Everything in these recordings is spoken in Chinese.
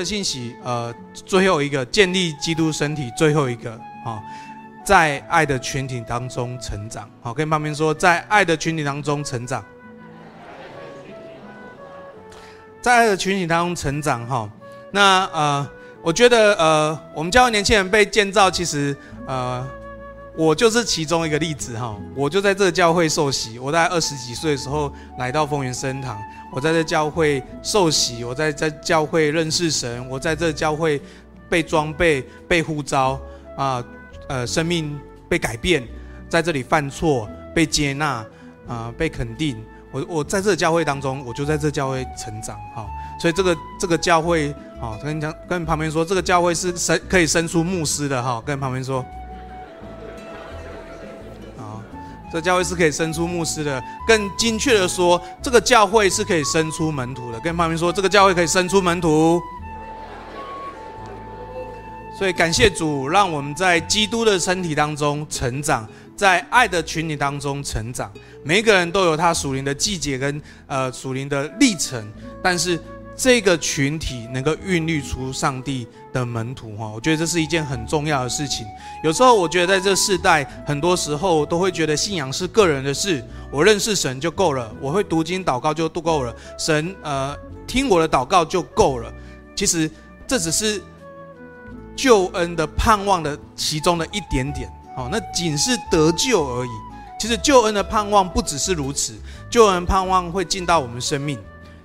的信息，呃，最后一个建立基督身体，最后一个啊，在爱的群体当中成长。好，跟旁边说，在爱的群体当中成长，在爱的群体当中成长。哈，那呃，我觉得呃，我们教会年轻人被建造，其实呃。我就是其中一个例子哈，我就在这教会受洗。我在二十几岁的时候来到丰源圣堂，我在这教会受洗，我在这教会认识神，我在这教会被装备、被呼召啊，呃，生命被改变，在这里犯错被接纳啊，被肯定。我我在这教会当中，我就在这教会成长哈。所以这个这个教会啊，跟你讲，跟你旁边说，这个教会是生可以生出牧师的哈。跟你旁边说。这教会是可以生出牧师的，更精确的说，这个教会是可以生出门徒的。跟旁边说，这个教会可以生出门徒。所以感谢主，让我们在基督的身体当中成长，在爱的群体当中成长。每一个人都有他属灵的季节跟呃属灵的历程，但是。这个群体能够孕育出上帝的门徒哈，我觉得这是一件很重要的事情。有时候我觉得在这世代，很多时候都会觉得信仰是个人的事，我认识神就够了，我会读经祷告就都够了，神呃听我的祷告就够了。其实这只是救恩的盼望的其中的一点点，好，那仅是得救而已。其实救恩的盼望不只是如此，救恩盼望会进到我们生命。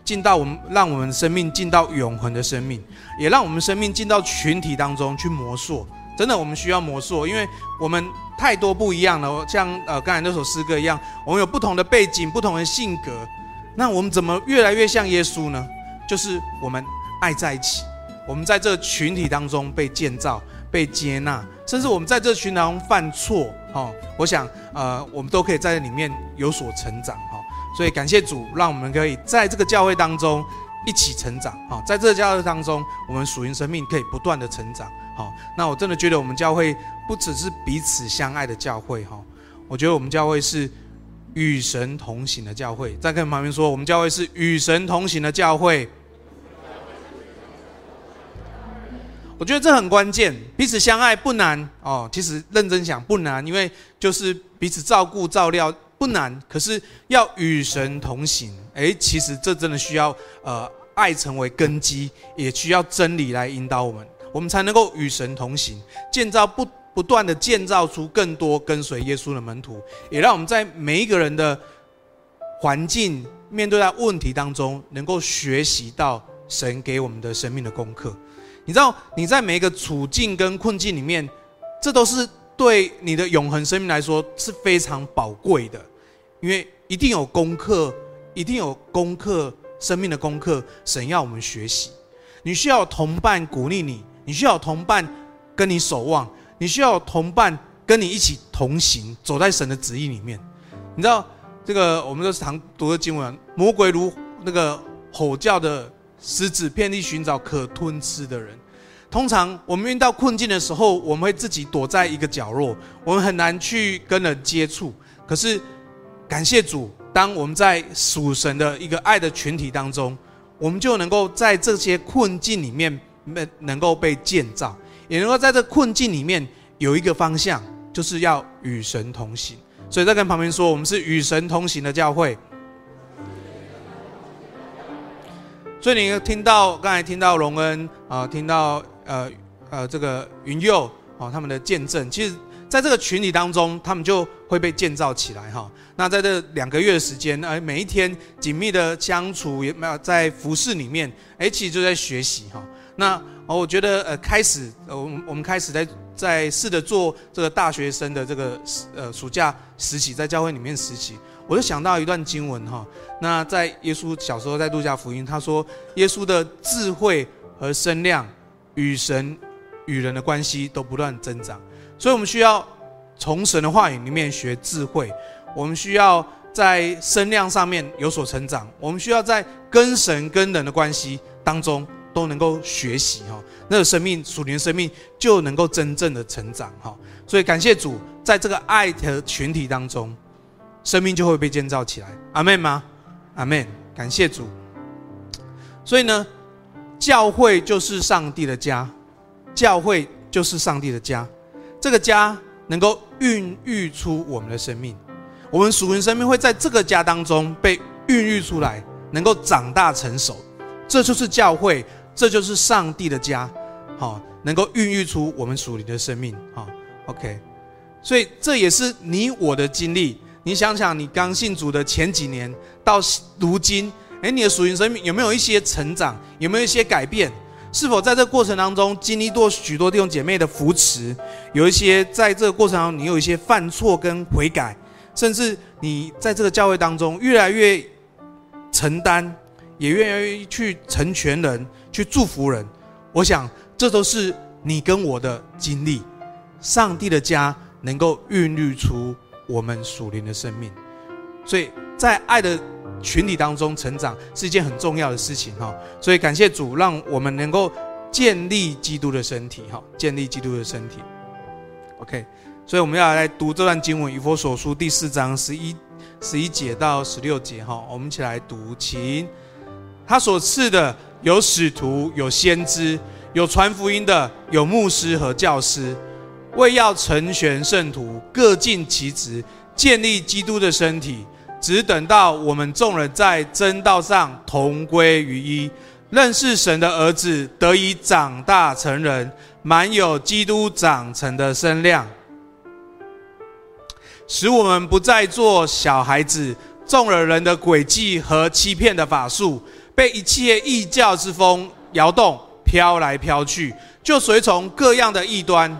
进到我们，让我们生命进到永恒的生命，也让我们生命进到群体当中去模塑。真的，我们需要模塑，因为我们太多不一样了。像呃刚才那首诗歌一样，我们有不同的背景、不同的性格。那我们怎么越来越像耶稣呢？就是我们爱在一起，我们在这个群体当中被建造、被接纳，甚至我们在这群当中犯错，哦，我想呃我们都可以在里面有所成长。所以感谢主，让我们可以在这个教会当中一起成长。好，在这个教会当中，我们属灵生命可以不断的成长。好，那我真的觉得我们教会不只是彼此相爱的教会。哈，我觉得我们教会是与神同行的教会。再跟旁边说，我们教会是与神同行的教会。我觉得这很关键，彼此相爱不难哦。其实认真想不难，因为就是彼此照顾照料。不难，可是要与神同行，诶，其实这真的需要呃爱成为根基，也需要真理来引导我们，我们才能够与神同行，建造不不断的建造出更多跟随耶稣的门徒，也让我们在每一个人的环境面对到问题当中，能够学习到神给我们的生命的功课。你知道你在每一个处境跟困境里面，这都是。对你的永恒生命来说是非常宝贵的，因为一定有功课，一定有功课，生命的功课，神要我们学习。你需要同伴鼓励你，你需要同伴跟你守望，你需要同伴跟你一起同行，走在神的旨意里面。你知道这个，我们都是常读的经文，魔鬼如那个吼叫的狮子，遍地寻找可吞吃的人。通常我们遇到困境的时候，我们会自己躲在一个角落，我们很难去跟人接触。可是感谢主，当我们在属神的一个爱的群体当中，我们就能够在这些困境里面能能够被建造，也能够在这困境里面有一个方向，就是要与神同行。所以在跟旁边说，我们是与神同行的教会。所以你听到刚才听到荣恩啊，听到。呃呃，这个云佑啊，他们的见证，其实在这个群体当中，他们就会被建造起来哈、那在这两个月的时间，呃，每一天紧密的相处，也没有在服饰里面，哎，其实就在学习哈、那我觉得呃，开始呃，我们我们开始在在试着做这个大学生的这个呃暑假实习，在教会里面实习，我就想到一段经文哈、那在耶稣小时候在路加福音，他说耶稣的智慧和身量。与神与人的关系都不断增长，所以我们需要从神的话语里面学智慧，我们需要在身量上面有所成长，我们需要在跟神跟人的关系当中都能够学习哈，那个生命属灵生命就能够真正的成长哈。所以感谢主，在这个爱的群体当中，生命就会被建造起来。阿门吗？阿门。感谢主。所以呢。教会就是上帝的家，教会就是上帝的家，这个家能够孕育出我们的生命，我们属灵生命会在这个家当中被孕育出来，能够长大成熟，这就是教会，这就是上帝的家，好，能够孕育出我们属灵的生命，好，OK，所以这也是你我的经历。你想想，你刚信主的前几年到如今，诶，你的属灵生命有没有一些成长？有没有一些改变？是否在这过程当中经历过许多弟兄姐妹的扶持？有一些在这个过程当中，你有一些犯错跟悔改，甚至你在这个教会当中越来越承担，也越来越去成全人，去祝福人。我想，这都是你跟我的经历。上帝的家能够孕育出。我们属灵的生命，所以在爱的群体当中成长是一件很重要的事情哈。所以感谢主，让我们能够建立基督的身体哈，建立基督的身体。OK，所以我们要来读这段经文，以弗所书第四章十一十一节到十六节哈。我们一起来读，请他所赐的有使徒，有先知，有传福音的，有牧师和教师。为要成全圣徒，各尽其职，建立基督的身体，只等到我们众人在真道上同归于一，认识神的儿子，得以长大成人，满有基督长成的身量，使我们不再做小孩子，中了人的诡计和欺骗的法术，被一切异教之风摇动，飘来飘去，就随从各样的异端。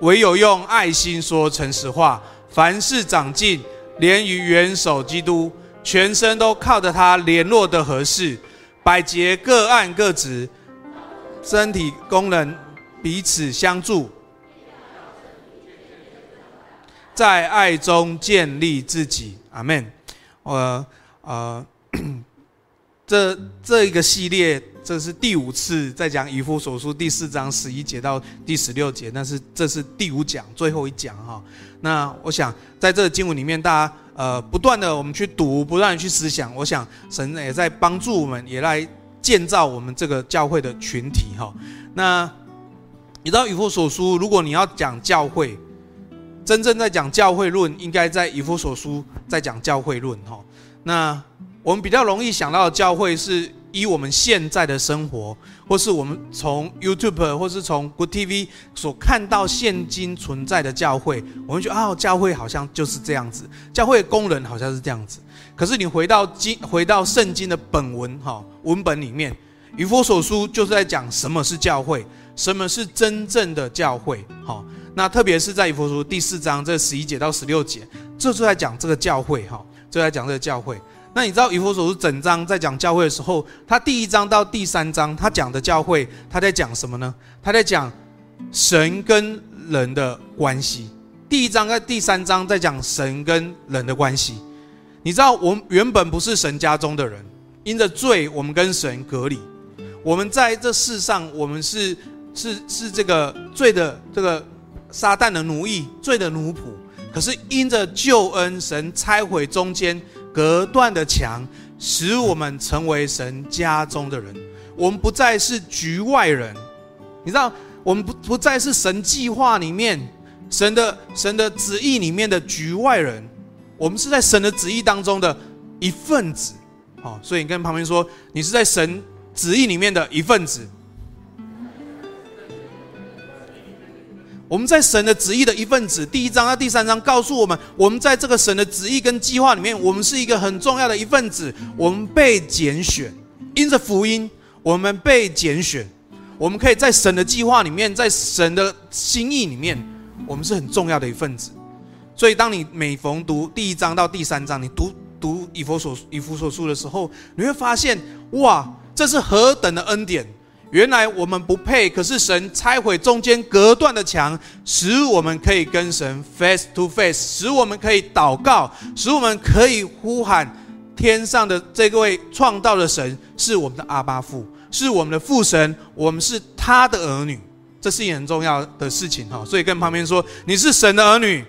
唯有用爱心说诚实话，凡事长进，连于元首基督，全身都靠着他联络的合适，百节各按各职，身体功能彼此相助，在爱中建立自己。阿门。我呃，这这一个系列。这是第五次在讲以弗所书第四章十一节到第十六节，那是这是第五讲最后一讲哈。那我想在这个经文里面，大家呃不断的我们去读，不断的去思想，我想神也在帮助我们，也来建造我们这个教会的群体哈。那你知道以弗所书，如果你要讲教会，真正在讲教会论，应该在以弗所书在讲教会论哈。那我们比较容易想到的教会是。以我们现在的生活，或是我们从 YouTube 或是从 Good TV 所看到现今存在的教会，我们觉得啊，教会好像就是这样子，教会的功能好像是这样子。可是你回到经，回到圣经的本文哈文本里面，以弗所书就是在讲什么是教会，什么是真正的教会。好，那特别是在以弗所书第四章这十一节到十六节，这就在讲这个教会哈，就在讲这个教会。那你知道以弗所书整章在讲教会的时候，他第一章到第三章他讲的教会，他在讲什么呢？他在讲神跟人的关系。第一章跟第三章在讲神跟人的关系。你知道我们原本不是神家中的人，因着罪我们跟神隔离。我们在这世上，我们是是是这个罪的这个撒旦的奴役，罪的奴仆。可是因着救恩，神拆毁中间。隔断的墙，使我们成为神家中的人。我们不再是局外人，你知道，我们不不再是神计划里面、神的神的旨意里面的局外人。我们是在神的旨意当中的一份子。哦，所以你跟旁边说，你是在神旨意里面的一份子。我们在神的旨意的一份子，第一章到第三章告诉我们，我们在这个神的旨意跟计划里面，我们是一个很重要的一份子。我们被拣选，因着福音，我们被拣选，我们可以在神的计划里面，在神的心意里面，我们是很重要的一份子。所以，当你每逢读第一章到第三章，你读读以弗所以弗所书的时候，你会发现，哇，这是何等的恩典！原来我们不配，可是神拆毁中间隔断的墙，使我们可以跟神 face to face，使我们可以祷告，使我们可以呼喊天上的这位创造的神是我们的阿爸父，是我们的父神，我们是他的儿女，这是一件很重要的事情哈。所以跟旁边说，你是神的儿女，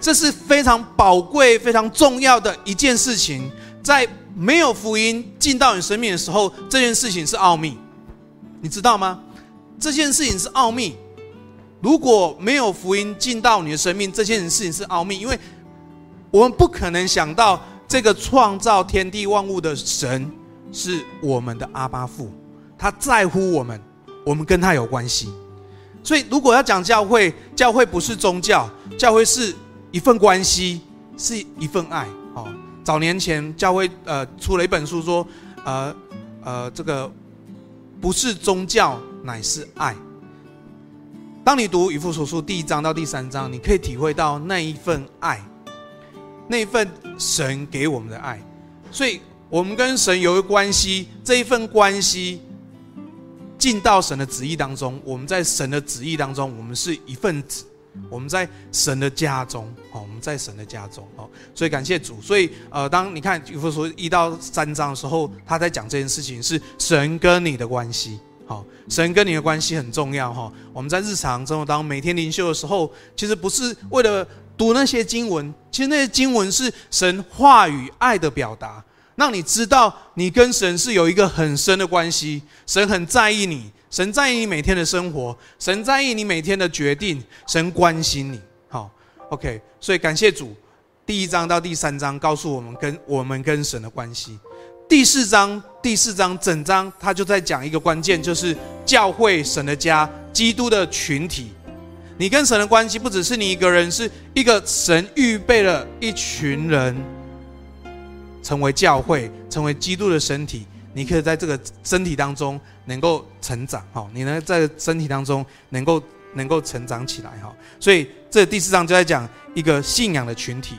这是非常宝贵、非常重要的一件事情，在。没有福音进到你生命的时候，这件事情是奥秘，你知道吗？这件事情是奥秘。如果没有福音进到你的生命，这件事情是奥秘，因为我们不可能想到这个创造天地万物的神是我们的阿爸父，他在乎我们，我们跟他有关系。所以，如果要讲教会，教会不是宗教，教会是一份关系，是一份爱。哦，早年前教会呃出了一本书说，呃呃，这个不是宗教，乃是爱。当你读以弗所书第一章到第三章，你可以体会到那一份爱，那一份神给我们的爱。所以，我们跟神有一个关系，这一份关系进到神的旨意当中。我们在神的旨意当中，我们是一份子。我们在神的家中，哦，我们在神的家中，哦，所以感谢主。所以，呃，当你看以弗所书一到三章的时候，他在讲这件事情，是神跟你的关系。好，神跟你的关系很重要哈。我们在日常生活当中，每天灵修的时候，其实不是为了读那些经文，其实那些经文是神话语爱的表达，让你知道你跟神是有一个很深的关系。神很在意你，神在意你每天的生活，神在意你每天的决定，神关心你。好，OK，所以感谢主，第一章到第三章告诉我们跟我们跟神的关系。第四章，第四章整章，他就在讲一个关键，就是教会神的家，基督的群体。你跟神的关系不只是你一个人，是一个神预备了一群人，成为教会，成为基督的身体。你可以在这个身体当中能够成长，哈，你能在身体当中能够能够成长起来，哈。所以这第四章就在讲一个信仰的群体。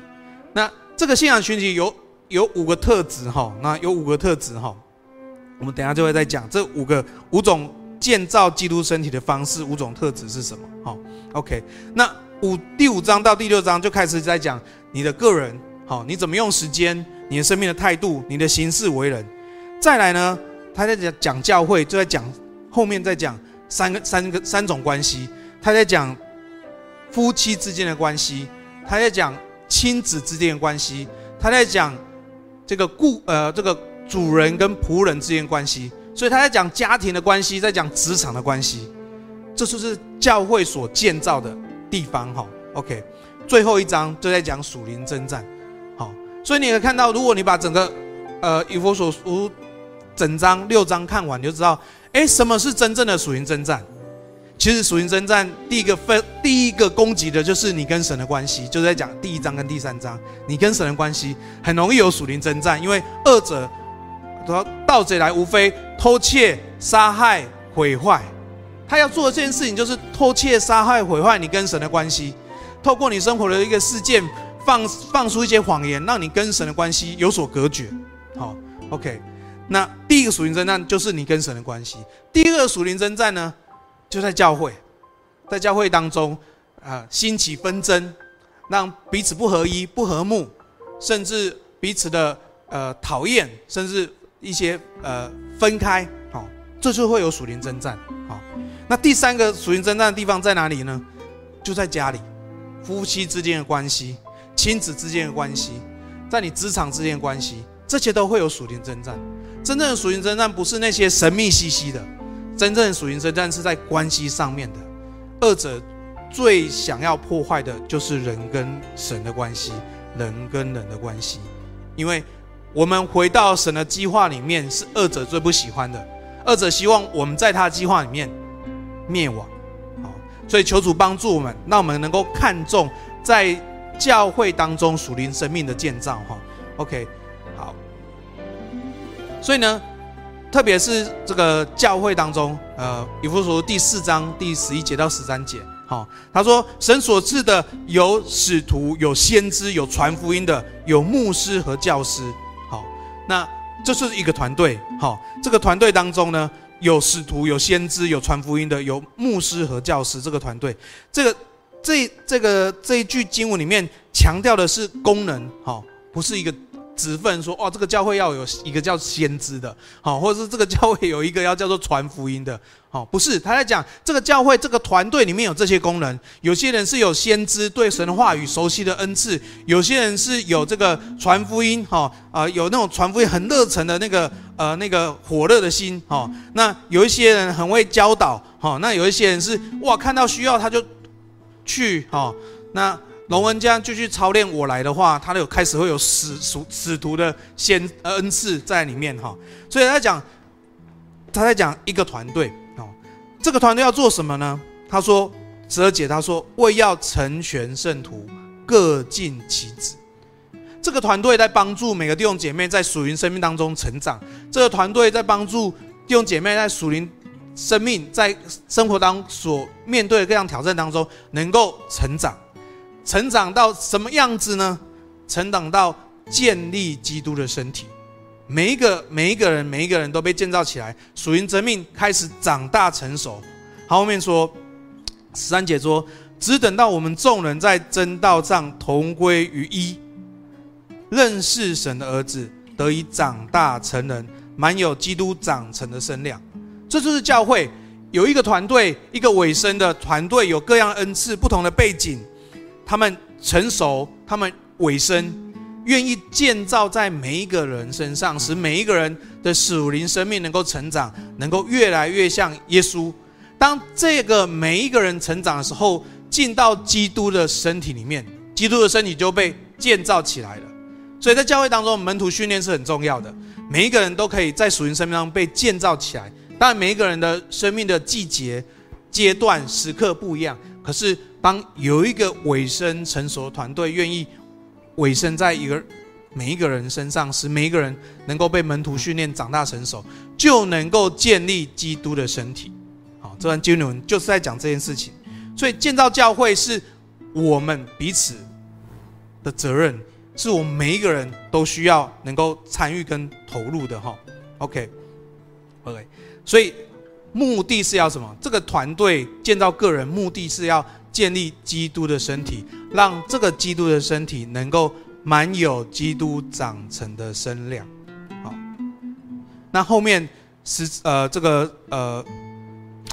那这个信仰群体有。有五个特质哈，那有五个特质哈，我们等下就会再讲这五个五种建造基督身体的方式，五种特质是什么？好，OK，那五第五章到第六章就开始在讲你的个人，好，你怎么用时间，你的生命的态度，你的行事为人。再来呢，他在讲讲教会，就在讲后面在讲三个三个三种关系，他在讲夫妻之间的关系，他在讲亲子之间的关系，他在讲。这个雇呃，这个主人跟仆人之间的关系，所以他在讲家庭的关系，在讲职场的关系，这就是教会所建造的地方哈。OK，最后一章就在讲属灵征战，好，所以你可以看到，如果你把整个呃以弗所书整章六章看完，你就知道，哎，什么是真正的属灵征战？其实属灵征战第一个分第一个攻击的就是你跟神的关系，就在讲第一章跟第三章，你跟神的关系很容易有属灵征战，因为二者说盗贼来无非偷窃、杀害、毁坏，他要做的这件事情就是偷窃、杀害、毁坏你跟神的关系，透过你生活的一个事件放放出一些谎言，让你跟神的关系有所隔绝。好，OK，那第一个属灵征战就是你跟神的关系，第二个属灵征战呢？就在教会，在教会当中，啊，兴起纷争，让彼此不合一、不和睦，甚至彼此的呃讨厌，甚至一些呃分开，好，这就会有属灵征战，好。那第三个属灵征战的地方在哪里呢？就在家里，夫妻之间的关系，亲子之间的关系，在你职场之间的关系，这些都会有属灵征战。真正的属灵征战不是那些神秘兮兮的。真正的属灵征战是在关系上面的，二者最想要破坏的就是人跟神的关系，人跟人的关系，因为我们回到神的计划里面，是二者最不喜欢的。二者希望我们在他计划里面灭亡，好，所以求主帮助我们，让我们能够看重在教会当中属灵生命的建造，哈，OK，好，所以呢。特别是这个教会当中，呃，以弗所第四章第十一节到十三节，好，他说神所赐的有使徒，有先知，有传福音的，有牧师和教师，好，那这是一个团队，好，这个团队当中呢，有使徒，有先知，有传福音的，有牧师和教师，这个团队，这个这这个这一句经文里面强调的是功能，好，不是一个职分说，哦，这个教会要有一个叫先知的，好，或者是这个教会有一个要叫做传福音的，好，不是他在讲这个教会这个团队里面有这些功能，有些人是有先知对神的话语熟悉的恩赐，有些人是有这个传福音，哈，啊，有那种传福音很热忱的那个，呃，那个火热的心，哈，那有一些人很会教导，哈，那有一些人是哇，看到需要他就去，哈，那。龙恩将继续操练我来的话，他有开始会有使使使徒的先恩赐在里面哈，所以他讲他在讲一个团队哦，这个团队要做什么呢？他说十二节他说为要成全圣徒，各尽其职。这个团队在帮助每个弟兄姐妹在属灵生命当中成长，这个团队在帮助弟兄姐妹在属灵生命在生活当所面对的各样挑战当中能够成长。成长到什么样子呢？成长到建立基督的身体，每一个每一个人每一个人都被建造起来，属灵生命开始长大成熟。好，后面说十三姐说，只等到我们众人在真道上同归于一，认识神的儿子，得以长大成人，满有基督长成的身量。这就是教会有一个团队，一个委身的团队，有各样恩赐，不同的背景。他们成熟，他们尾声，愿意建造在每一个人身上，使每一个人的属灵生命能够成长，能够越来越像耶稣。当这个每一个人成长的时候，进到基督的身体里面，基督的身体就被建造起来了。所以在教会当中，门徒训练是很重要的。每一个人都可以在属灵生命中被建造起来。当然，每一个人的生命的季节、阶段、时刻不一样，可是。当有一个委身成熟的团队愿意委身在一个每一个人身上，使每一个人能够被门徒训练长大成熟，就能够建立基督的身体。好，这段经文就是在讲这件事情。所以建造教会是我们彼此的责任，是我们每一个人都需要能够参与跟投入的。哈，OK，OK，所以目的是要什么？这个团队建造个人，目的是要。建立基督的身体，让这个基督的身体能够满有基督长成的身量。好，那后面十呃这个呃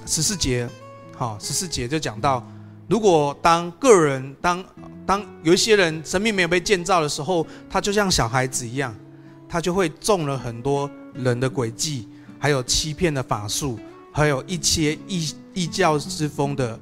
十四节，好十四节就讲到，如果当个人当当有一些人生命没有被建造的时候，他就像小孩子一样，他就会中了很多人的诡计，还有欺骗的法术，还有一些异异教之风的。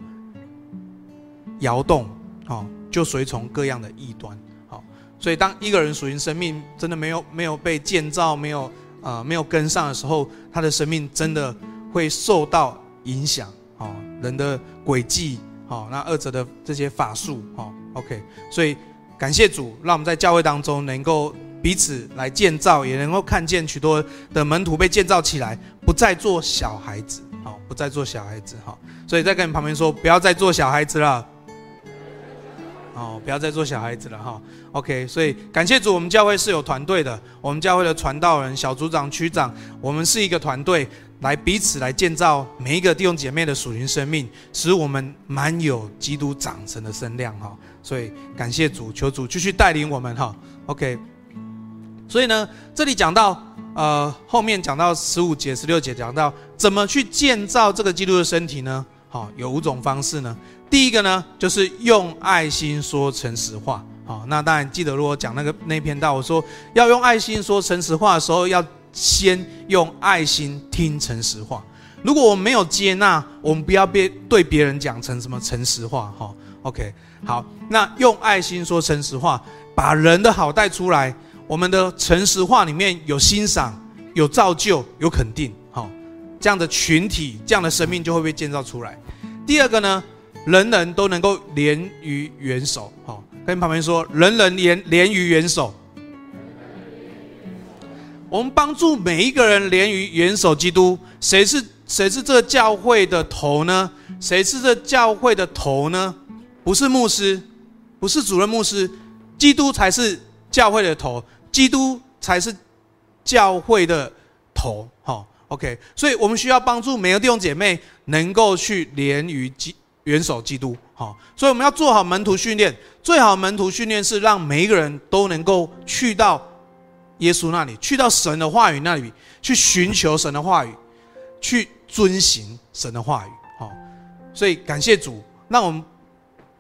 摇动，哦，就随从各样的异端，好，所以当一个人属于生命真的没有没有被建造，没有、呃、没有跟上的时候，他的生命真的会受到影响，哦，人的轨迹，哦，那二者的这些法术，哦，OK，所以感谢主，让我们在教会当中能够彼此来建造，也能够看见许多的门徒被建造起来，不再做小孩子，好，不再做小孩子，好，所以再跟你旁边说，不要再做小孩子了。哦，不要再做小孩子了哈。OK，所以感谢主，我们教会是有团队的。我们教会的传道人、小组长、区长，我们是一个团队，来彼此来建造每一个弟兄姐妹的属灵生命，使我们满有基督长成的身量哈。所以感谢主，求主继续带领我们哈。OK，所以呢，这里讲到呃，后面讲到十五节、十六节讲到怎么去建造这个基督的身体呢？好，有五种方式呢。第一个呢，就是用爱心说诚实话。好，那当然记得，如果讲那个那篇道，我说要用爱心说诚实话的时候，要先用爱心听诚实话。如果我们没有接纳，我们不要别对别人讲成什么诚实话。哈，OK，好，那用爱心说诚实话，把人的好带出来。我们的诚实话里面有欣赏、有造就、有肯定。这样的群体、这样的生命就会被建造出来。第二个呢？人人都能够连于元首，好，跟旁边说，人人连连于元首。我们帮助每一个人连于元首基督。谁是谁是这教会的头呢？谁是这教会的头呢？不是牧师，不是主任牧师，基督才是教会的头，基督才是教会的头。好，OK，所以我们需要帮助每个弟兄姐妹能够去连于基。元首基督，好，所以我们要做好门徒训练。最好门徒训练是让每一个人都能够去到耶稣那里，去到神的话语那里，去寻求神的话语，去遵行神的话语。好，所以感谢主，让我们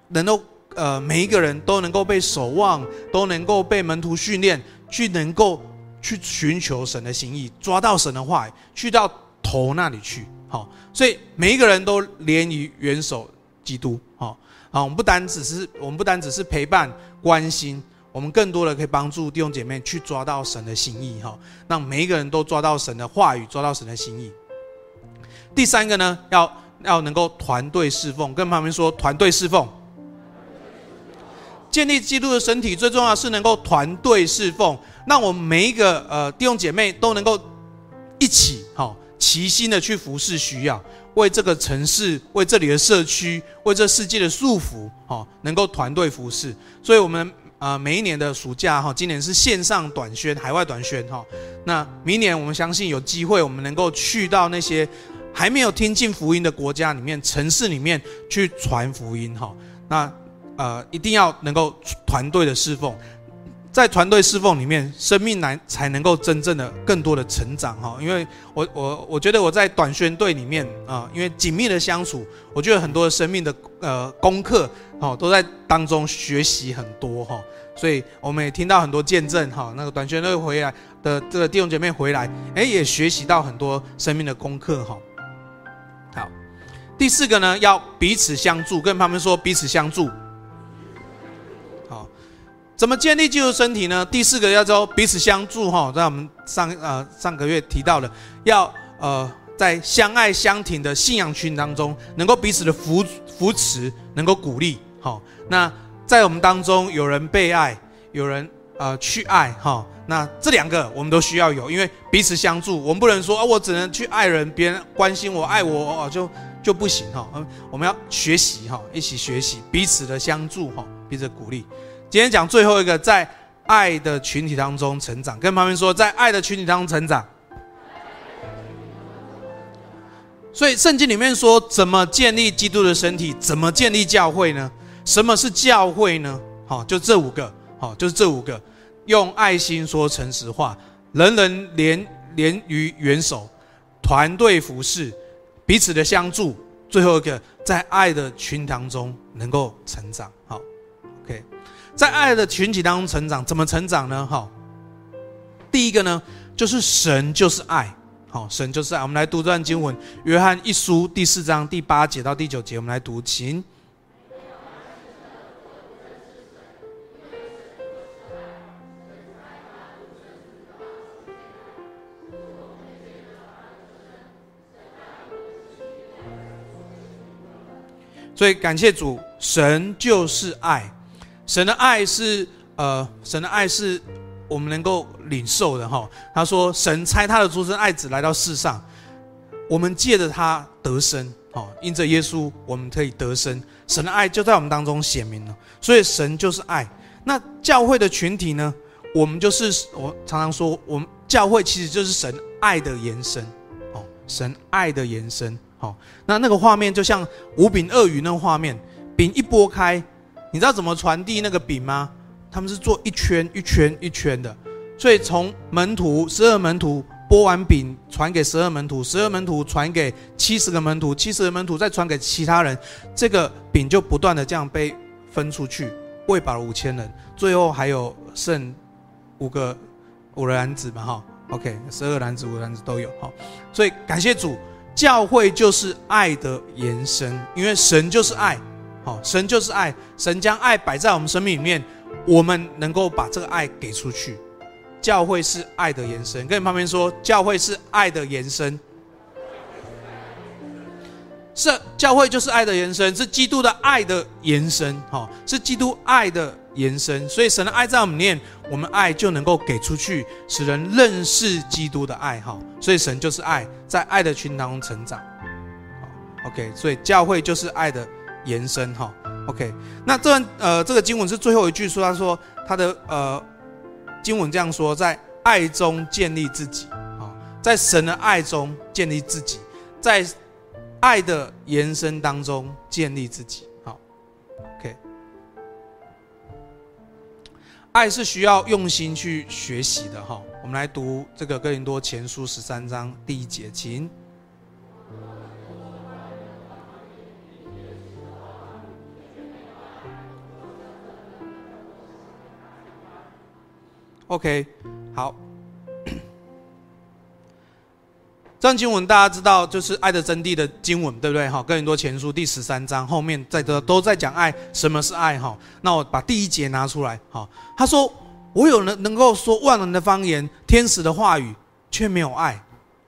能够呃每一个人都能够被守望，都能够被门徒训练，去能够去寻求神的心意，抓到神的话语，去到头那里去。好，所以每一个人都连于元首基督。好，好，我们不单只是我们不单只是陪伴关心。我们更多的可以帮助弟兄姐妹去抓到神的心意，哈，让每一个人都抓到神的话语，抓到神的心意。第三个呢，要要能够团队侍奉，跟旁边说团队侍奉。建立基督的身体，最重要是能够团队侍奉，让我们每一个呃弟兄姐妹都能够一起，哈，齐心的去服侍需要，为这个城市，为这里的社区，为这世界的束缚，哈，能够团队服侍。所以我们。啊，每一年的暑假哈，今年是线上短宣，海外短宣哈。那明年我们相信有机会，我们能够去到那些还没有听进福音的国家里面、城市里面去传福音哈。那呃，一定要能够团队的侍奉，在团队侍奉里面，生命来才能够真正的更多的成长哈。因为我我我觉得我在短宣队里面啊，因为紧密的相处，我觉得很多生命的呃功课。哦，都在当中学习很多哈，所以我们也听到很多见证哈。那个短宣队回来的这个弟兄姐妹回来，哎，也学习到很多生命的功课哈。好，第四个呢，要彼此相助，跟他们说彼此相助。怎么建立基督身体呢？第四个要说彼此相助哈，在我们上呃上个月提到的，要呃在相爱相挺的信仰群当中，能够彼此的扶扶持，能够鼓励。好，那在我们当中有人被爱，有人呃去爱，哈，那这两个我们都需要有，因为彼此相助，我们不能说啊，我只能去爱人，别人关心我、爱我哦，就就不行哈。嗯，我们要学习哈，一起学习彼此的相助哈，彼此鼓励。今天讲最后一个，在爱的群体当中成长，跟旁边说，在爱的群体当中成长。所以圣经里面说，怎么建立基督的身体，怎么建立教会呢？什么是教会呢？好，就这五个，好，就是这五个，用爱心说诚实话，人人连连于元首，团队服侍，彼此的相助，最后一个在爱的群当中能够成长。好，OK，在爱的群体当中成长，怎么成长呢？好，第一个呢，就是神就是爱，好，神就是爱。我们来读这段经文，约翰一书第四章第八节到第九节，我们来读，请。所以感谢主，神就是爱，神的爱是呃，神的爱是我们能够领受的哈。他说，神差他的独生爱子来到世上，我们借着他得生，哈，因着耶稣我们可以得生，神的爱就在我们当中显明了。所以神就是爱。那教会的群体呢？我们就是我常常说，我们教会其实就是神爱的延伸，哦，神爱的延伸。好，那那个画面就像五饼二鱼那个画面，饼一拨开，你知道怎么传递那个饼吗？他们是做一圈一圈一圈的，所以从门徒十二门徒拨完饼传给十二门徒，十二门徒传给七十个门徒，七十个门徒再传给其他人，这个饼就不断的这样被分出去，喂饱了五千人，最后还有剩五个五个篮子嘛，哈，OK，十二个篮子五个篮子都有，哈，所以感谢主。教会就是爱的延伸，因为神就是爱，好，神就是爱，神将爱摆在我们生命里面，我们能够把这个爱给出去。教会是爱的延伸，跟你旁边说，教会是爱的延伸。是，教会就是爱的延伸，是基督的爱的延伸，哈，是基督爱的延伸。所以神的爱在我们念，我们爱就能够给出去，使人认识基督的爱，哈。所以神就是爱，在爱的群当中成长。，OK，所以教会就是爱的延伸，哈。OK，那这段呃这个经文是最后一句说，他说他的呃经文这样说，在爱中建立自己，啊，在神的爱中建立自己，在爱的延伸当中建立自己。好，OK。爱是需要用心去学习的哈。我们来读这个哥林多前书十三章第一节，请。OK，好。这段经文大家知道，就是爱的真谛的经文，对不对？哈，哥林多前书第十三章后面在这都在讲爱，什么是爱？哈，那我把第一节拿出来。哈，他说：“我有能能够说万能的方言，天使的话语，却没有爱，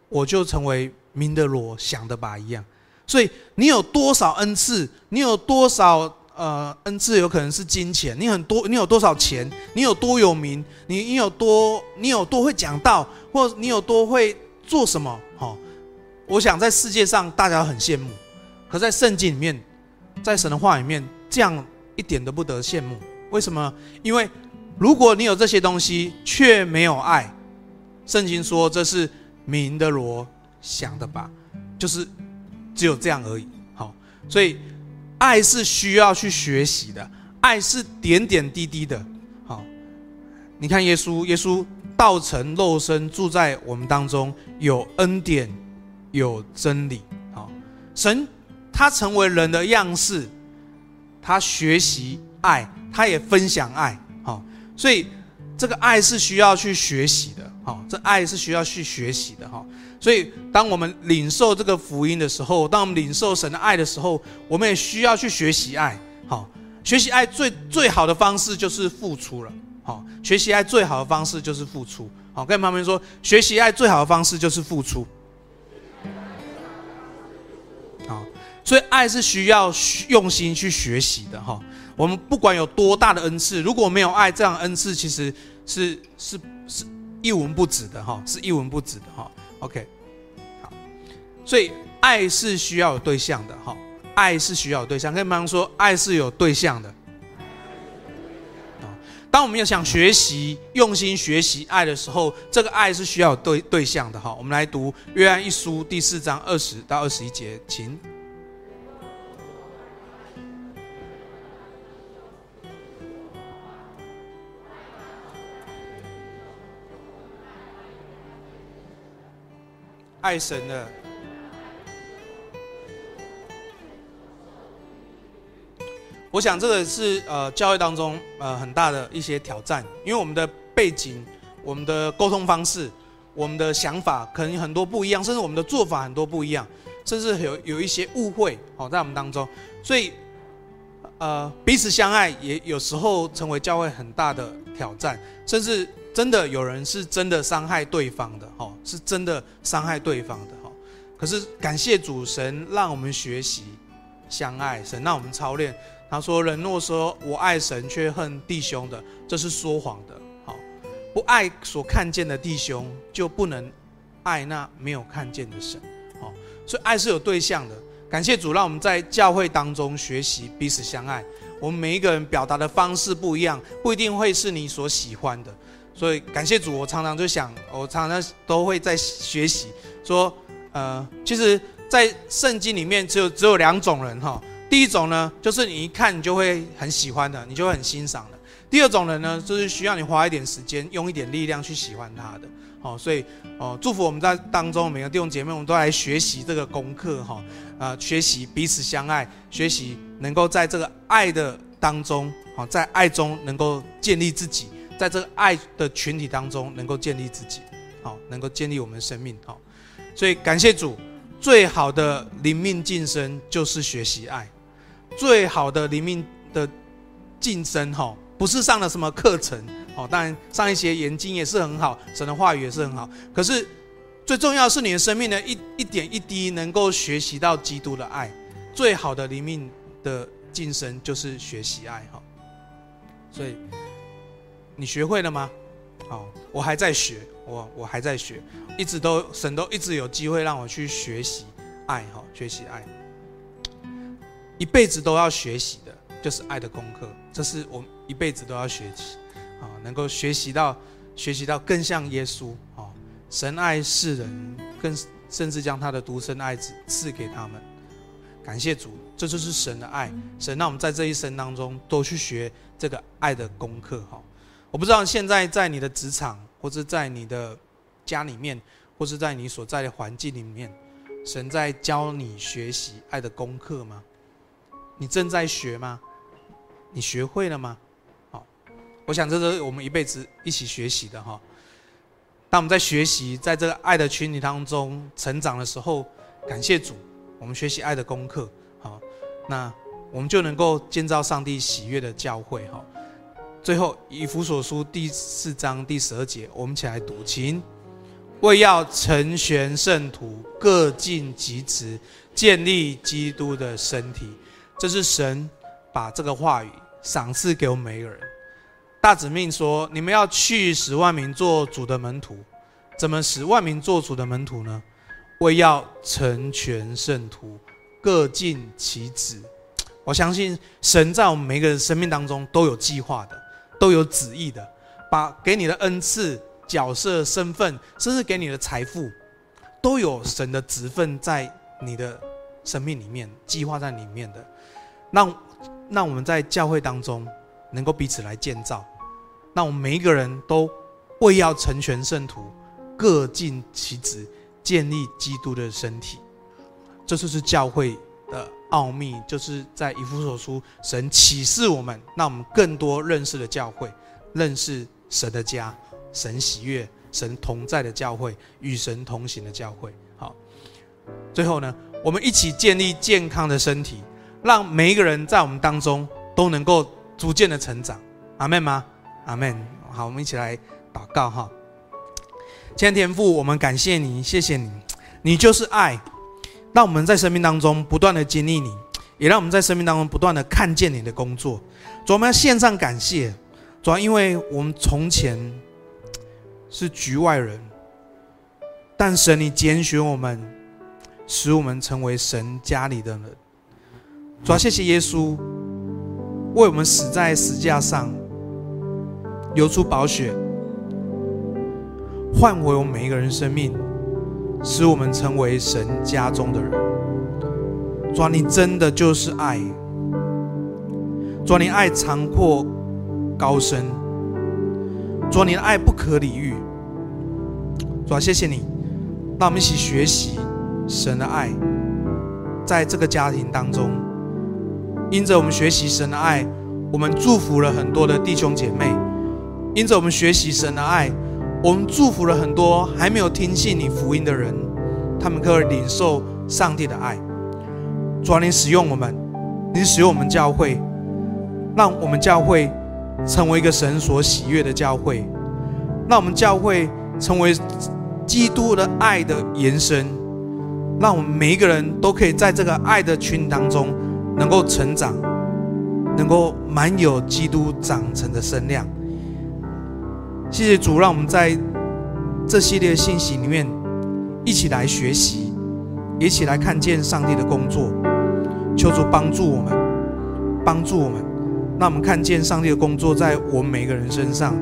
我就成为明的罗，响的吧一样。”所以你有多少恩赐？你有多少？呃，恩赐有可能是金钱，你很多，你有多少钱？你有多有名？你你有多，你有多会讲道，或你有多会做什么？好、我想在世界上大家很羡慕，可在圣经里面，在神的话里面，这样一点都不得羡慕。为什么？因为如果你有这些东西却没有爱，圣经说这是鸣的罗想的吧，就是只有这样而已。好、所以。爱是需要去学习的，爱是点点滴滴的。好，你看耶稣，耶稣道成肉身住在我们当中，有恩典，有真理。好，神他成为人的样式，他学习爱，他也分享爱。好，所以这个爱是需要去学习的。好，这爱是需要去学习的。哈。所以，当我们领受这个福音的时候，当我们领受神的爱的时候，我们也需要去学习爱。好，学习爱最最好的方式就是付出了。好，学习爱最好的方式就是付出。好，跟旁边说，学习爱最好的方式就是付出。好，所以爱是需要用心去学习的。哈，我们不管有多大的恩赐，如果没有爱，这样恩赐其实是是是一文不值的。哈，是一文不值的。哈。OK，所以爱是需要有对象的哈，爱是需要有对象。跟你们说，爱是有对象的。当我们要想学习、用心学习爱的时候，这个爱是需要有对对象的哈。我们来读约翰一书第四章二十到二十一节，请。爱神的，我想这个是呃教会当中呃很大的一些挑战，因为我们的背景、我们的沟通方式、我们的想法可能很多不一样，甚至我们的做法很多不一样，甚至有有一些误会哦在我们当中，所以呃彼此相爱也有时候成为教会很大的挑战，甚至。真的有人是真的伤害对方的，哈，是真的伤害对方的，哈。可是感谢主神让我们学习相爱，神让我们操练。他说：“人若说我爱神却恨弟兄的，这是说谎的。好，不爱所看见的弟兄，就不能爱那没有看见的神。好，所以爱是有对象的。感谢主，让我们在教会当中学习彼此相爱。我们每一个人表达的方式不一样，不一定会是你所喜欢的。”所以感谢主，我常常就想，我常常都会在学习，说，呃，其实，在圣经里面只有只有两种人哈。第一种呢，就是你一看你就会很喜欢的，你就会很欣赏的。第二种人呢，就是需要你花一点时间，用一点力量去喜欢他的。好，所以哦，祝福我们在当中每个弟兄姐妹，我们都来学习这个功课哈，呃，学习彼此相爱，学习能够在这个爱的当中，好，在爱中能够建立自己。在这个爱的群体当中，能够建立自己，好，能够建立我们的生命，好，所以感谢主，最好的灵命晋升就是学习爱，最好的灵命的晋升，哈，不是上了什么课程，哦，当然上一些研经也是很好，神的话语也是很好，可是最重要是你的生命的，一一点一滴能够学习到基督的爱，最好的灵命的晋升就是学习爱，哈，所以。你学会了吗？好，我还在学，我我还在学，一直都神都一直有机会让我去学习爱，哈，学习爱，一辈子都要学习的，就是爱的功课，这是我一辈子都要学习，啊，能够学习到学习到更像耶稣，啊，神爱世人，更甚至将他的独生爱子赐给他们，感谢主，这就是神的爱，神让我们在这一生当中都去学这个爱的功课，哈。我不知道现在在你的职场，或者在你的家里面，或是在你所在的环境里面，神在教你学习爱的功课吗？你正在学吗？你学会了吗？好，我想这是我们一辈子一起学习的哈。当我们在学习在这个爱的群体当中成长的时候，感谢主，我们学习爱的功课，好，那我们就能够建造上帝喜悦的教会哈。最后，以弗所书第四章第十二节，我们一起来读，请为要成全圣徒，各尽其职，建立基督的身体。这是神把这个话语赏赐给我们每一个人。大使命说：你们要去使万民做主的门徒。怎么使万民做主的门徒呢？为要成全圣徒，各尽其职。我相信神在我们每个人生命当中都有计划的。都有旨意的，把给你的恩赐、角色、身份，甚至给你的财富，都有神的职分在你的生命里面，计划在里面的。让让我们在教会当中能够彼此来建造，让我们每一个人都为要成全圣徒，各尽其职，建立基督的身体。这就是教会的奥秘就是在以弗所书，神启示我们，让我们更多认识了教会，认识神的家，神喜悦、神同在的教会，与神同行的教会。好，最后呢，我们一起建立健康的身体，让每一个人在我们当中都能够逐渐的成长。阿门吗？阿门。好，我们一起来祷告哈。亲爱的天父，我们感谢你，谢谢你，你就是爱。让我们在生命当中不断的经历你，也让我们在生命当中不断的看见你的工作。主，我们要献上感谢。主要因为我们从前是局外人，但神你拣选我们，使我们成为神家里的人。主要谢谢耶稣为我们死在十架上，流出宝血，换回我们每一个人生命。使我们成为神家中的人。主啊，你真的就是爱。主啊，你爱长阔高深。主啊，你的爱不可理喻。主啊，谢谢你，让我们一起学习神的爱，在这个家庭当中，因着我们学习神的爱，我们祝福了很多的弟兄姐妹。因着我们学习神的爱。我们祝福了很多还没有听信你福音的人，他们可以领受上帝的爱。主啊，你使用我们，你使用我们教会，让我们教会成为一个神所喜悦的教会，让我们教会成为基督的爱的延伸，让我们每一个人都可以在这个爱的群当中能够成长，能够满有基督长成的身量。谢谢主，让我们在这系列信息里面一起来学习，一起来看见上帝的工作。求主帮助我们，帮助我们，让我们看见上帝的工作在我们每一个人身上，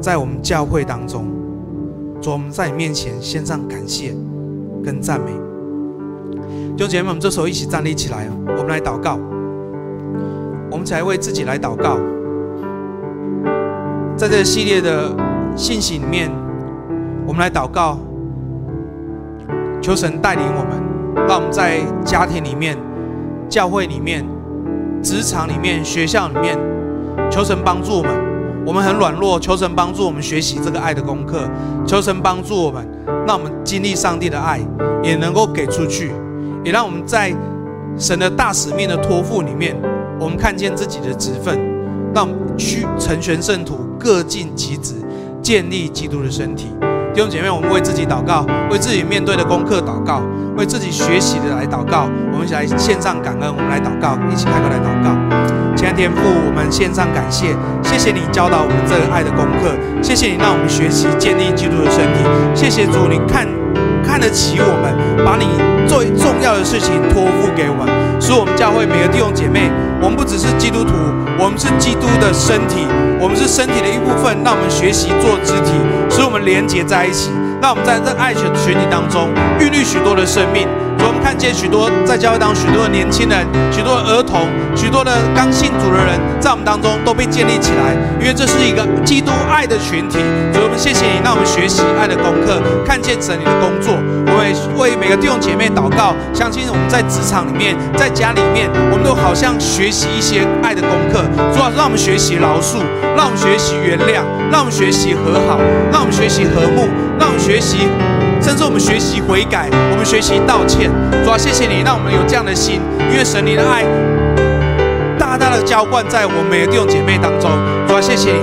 在我们教会当中。主，我们在你面前献上感谢跟赞美。弟兄姐妹们，我们这时候一起站立起来，我们来祷告，我们才为自己来祷告。在这个系列的。信息里面，我们来祷告，求神带领我们，让我们在家庭里面、教会里面、职场里面、学校里面，求神帮助我们。我们很软弱，求神帮助我们学习这个爱的功课。求神帮助我们，让我们经历上帝的爱，也能够给出去，也让我们在神的大使命的托付里面，我们看见自己的职分，让去成全圣徒，各尽其职。建立基督的身体，弟兄姐妹，我们为自己祷告，为自己面对的功课祷告，为自己学习的来祷告。我们一起来献上感恩，我们来祷告，一起开口来祷告。亲爱的天父，我们献上感谢，谢谢你教导我们这个爱的功课，谢谢你让我们学习建立基督的身体，谢谢主，你看看得起我们，把你最重要的事情托付给我们，所以我们教会每个弟兄姐妹，我们不只是基督徒，我们是基督的身体。我们是身体的一部分，让我们学习做肢体，使我们连结在一起。让我们在这爱的群体当中孕育许多的生命，所以，我们看见许多在教会当中许多的年轻人、许多的儿童、许多的刚信主的人，在我们当中都被建立起来，因为这是一个基督爱的群体。主，我们谢谢你，让我们学习爱的功课，看见神你的工作。我们为每个弟兄姐妹祷告，相信我们在职场里面、在家里面，我们都好像学习一些爱的功课。主啊，让我们学习饶恕，让我们学习原谅，让我们学习和好，让我们学习和睦，让我们学习。甚至我们学习悔改，我们学习道歉。主啊，谢谢你，让我们有这样的心，因为神你的爱大大的浇灌在我们每个弟兄姐妹当中。主啊，谢谢你，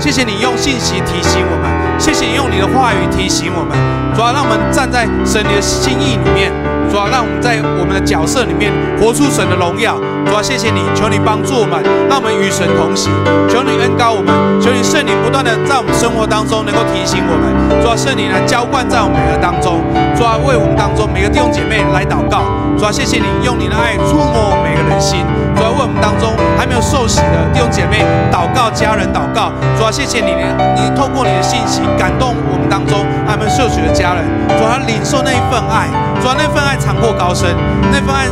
谢谢你用信息提醒我们，谢谢你用你的话语提醒我们。主啊，让我们站在神你的心意里面。主啊，让我们在我们的角色里面活出神的荣耀。主啊，谢谢你，求你帮助我们，让我们与神同行。求你恩高我们，求你圣灵不断的在我们生活当中能够提醒我们。主啊，圣灵来浇灌在我们每个当中。主啊，为我们当中每个弟兄姐妹来祷告。主啊，谢谢你用你的爱触摸我们每个人心。主啊，为我们当中还没有受洗的弟兄姐妹祷告，家人祷告。主啊，谢谢你，你透过你的信息感动我当中还没有受洗的家人。主啊，领受那一份爱。主啊，那份爱长过高深，那份爱，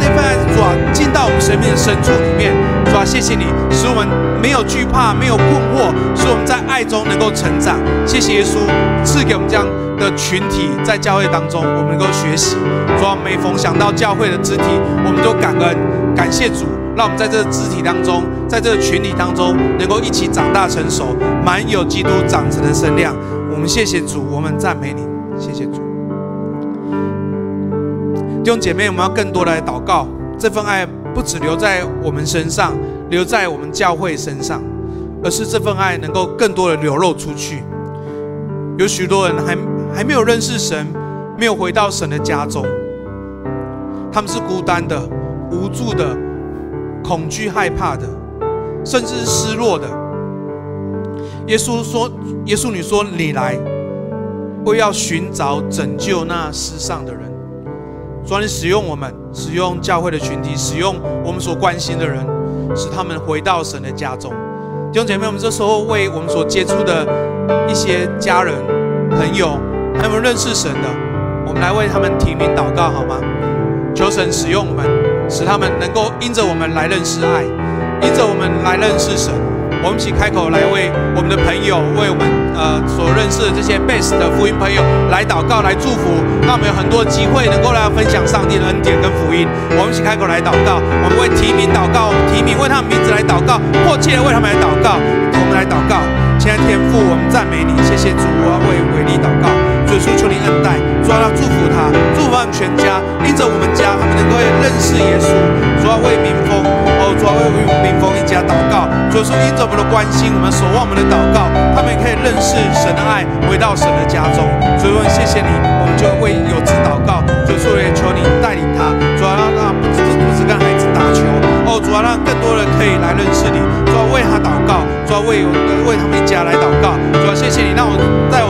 那份爱，主啊，进到我们生命的深处里面。主啊，谢谢你，使我们没有惧怕，没有困惑，使我们在爱中能够成长。谢谢耶稣赐给我们这样的群体，在教会当中，我们能够学习。主啊，每逢想到教会的肢体，我们都感恩，感谢主，让我们在这个肢体当中，在这个群体当中，能够一起长大成熟，满有基督长成的身量。我们谢谢主，我们赞美你，谢谢主。弟兄姐妹，我们要更多的来祷告，这份爱不只留在我们身上，留在我们教会身上，而是这份爱能够更多的流露出去。有许多人还还没有认识神，没有回到神的家中，他们是孤单的、无助的、恐惧害怕的，甚至是失落的。耶稣说：“耶稣，你说你来，为要寻找拯救那世上的人。”主，你使用我们，使用教会的群体，使用我们所关心的人，使他们回到神的家中。弟兄姐妹，我们这时候为我们所接触的一些家人、朋友，还有没有认识神的，我们来为他们提名祷告，好吗？求神使用我们，使他们能够因着我们来认识爱，因着我们来认识神。我们一起开口来为我们的朋友，为我们呃所认识的这些 best 的福音朋友来祷告，来祝福，让我们有很多机会能够来分享上帝的恩典跟福音。我们一起开口来祷告，我们为提名祷告，提名为他们名字来祷告，迫切的为他们来祷告。我们来祷告，亲爱的天父，我们赞美你，谢谢主，我要为伟力祷告，主耶稣求你恩待，主要祝福他，祝福他们全家，因着我们家，他们能够认识耶稣，主要为民风，哦，主要为民风一家祷告。主说，因着我们的关心，我们守望我们的祷告，他们也可以认识神的爱，回到神的家中。所以说，谢谢你，我们就会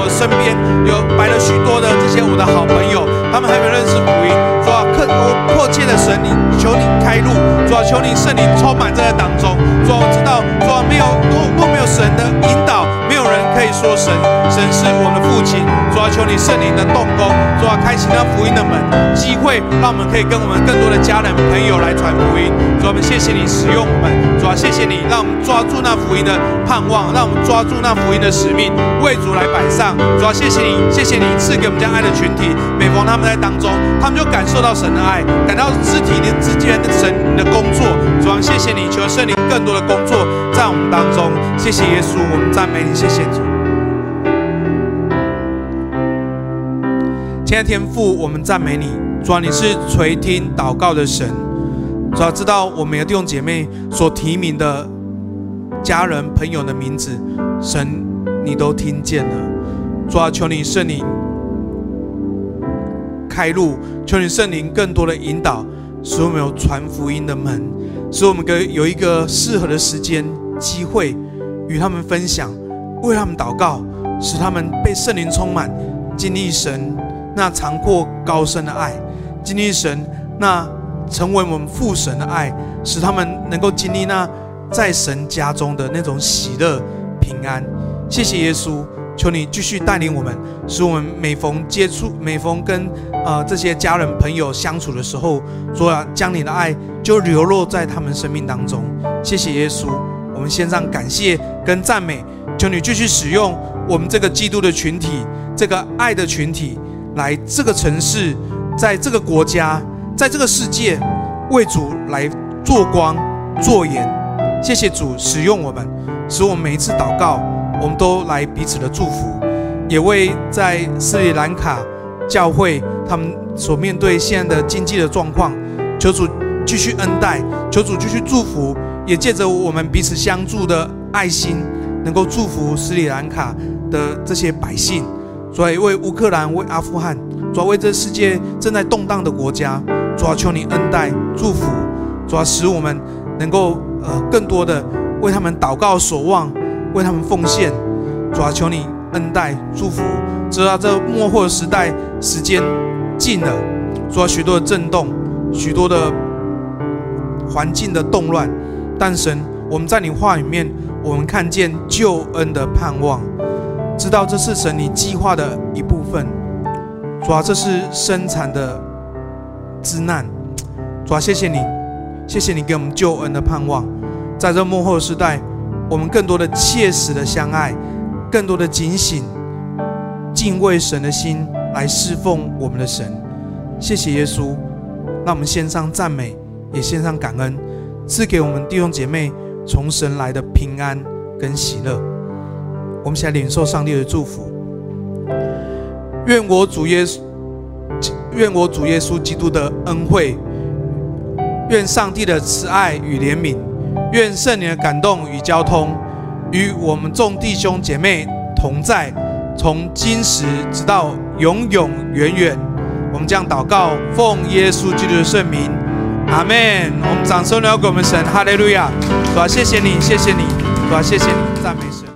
身边有摆了许多的这些我的好朋友，他们还没有认识福音。主要刻我迫切的神，灵求你开路，主要求你圣灵充满这个当中。主要我知道。说没有，若若没有神的引导，可以说神，神是我们的父亲。主要求你圣灵的动工，主要开启那福音的门，机会让我们可以跟我们更多的家人朋友来传福音。主要我们谢谢你使用我们，主要谢谢你让我们抓住那福音的盼望，让我们抓住那福音的使命，为主来摆上。主要谢谢你，谢谢你赐给我们这样爱的群体，每逢他们在当中，他们就感受到神的爱，感到肢体的之间的神的工作。主要谢谢你，求圣灵更多的工作在我们当中。谢谢耶稣，我们赞美你，谢谢主。亲爱的天父，我们赞美你，主啊，你是垂听祷告的神，主啊，知道我们的弟兄姐妹所提名的家人朋友的名字，神你都听见了，主啊，求你圣灵开路，求你圣灵更多的引导，使我们有传福音的门，使我们可以有一个适合的时间机会与他们分享，为他们祷告，使他们被圣灵充满，经历神。那长阔高深的爱，经历神那成为我们父神的爱，使他们能够经历那在神家中的那种喜乐平安。谢谢耶稣，求你继续带领我们，使我们每逢接触、每逢跟呃这些家人朋友相处的时候，主啊，将你的爱就流落在他们生命当中。谢谢耶稣，我们献上感谢跟赞美。求你继续使用我们这个基督的群体，这个爱的群体，来这个城市，在这个国家，在这个世界，为主来做光做盐。谢谢主使用我们，使我们每一次祷告，我们都来彼此的祝福，也为在斯里兰卡教会他们所面对现在的经济的状况，求主继续恩待，求主继续祝福，也借着我们彼此相助的爱心。能够祝福斯里兰卡的这些百姓，所以为乌克兰、为阿富汗，主要为这世界正在动荡的国家，主要求你恩待、祝福，主要使我们能够呃更多的为他们祷告、守望，为他们奉献，主要求你恩待、祝福。知道这末后的时代时间近了，主要许多的震动、许多的环境的动乱，但神，我们在你话里面。我们看见救恩的盼望，知道这是神你计划的一部分。主啊，这是生产的之难。主啊，谢谢你，谢谢你给我们救恩的盼望。在这幕后的时代，我们更多的切实的相爱，更多的警醒、敬畏神的心来侍奉我们的神。谢谢耶稣，让我们献上赞美，也献上感恩，赐给我们弟兄姐妹。从神来的平安跟喜乐，我们现在领受上帝的祝福。愿我主耶稣，愿我主耶稣基督的恩惠，愿上帝的慈爱与怜悯，愿圣灵的感动与交通，与我们众弟兄姐妹同在，从今时直到永永远远。我们将祷告，奉耶稣基督的圣名。阿门！我们掌声留给我们神，哈利路亚！主啊，谢谢你，谢谢你，主啊，谢谢你，赞美神。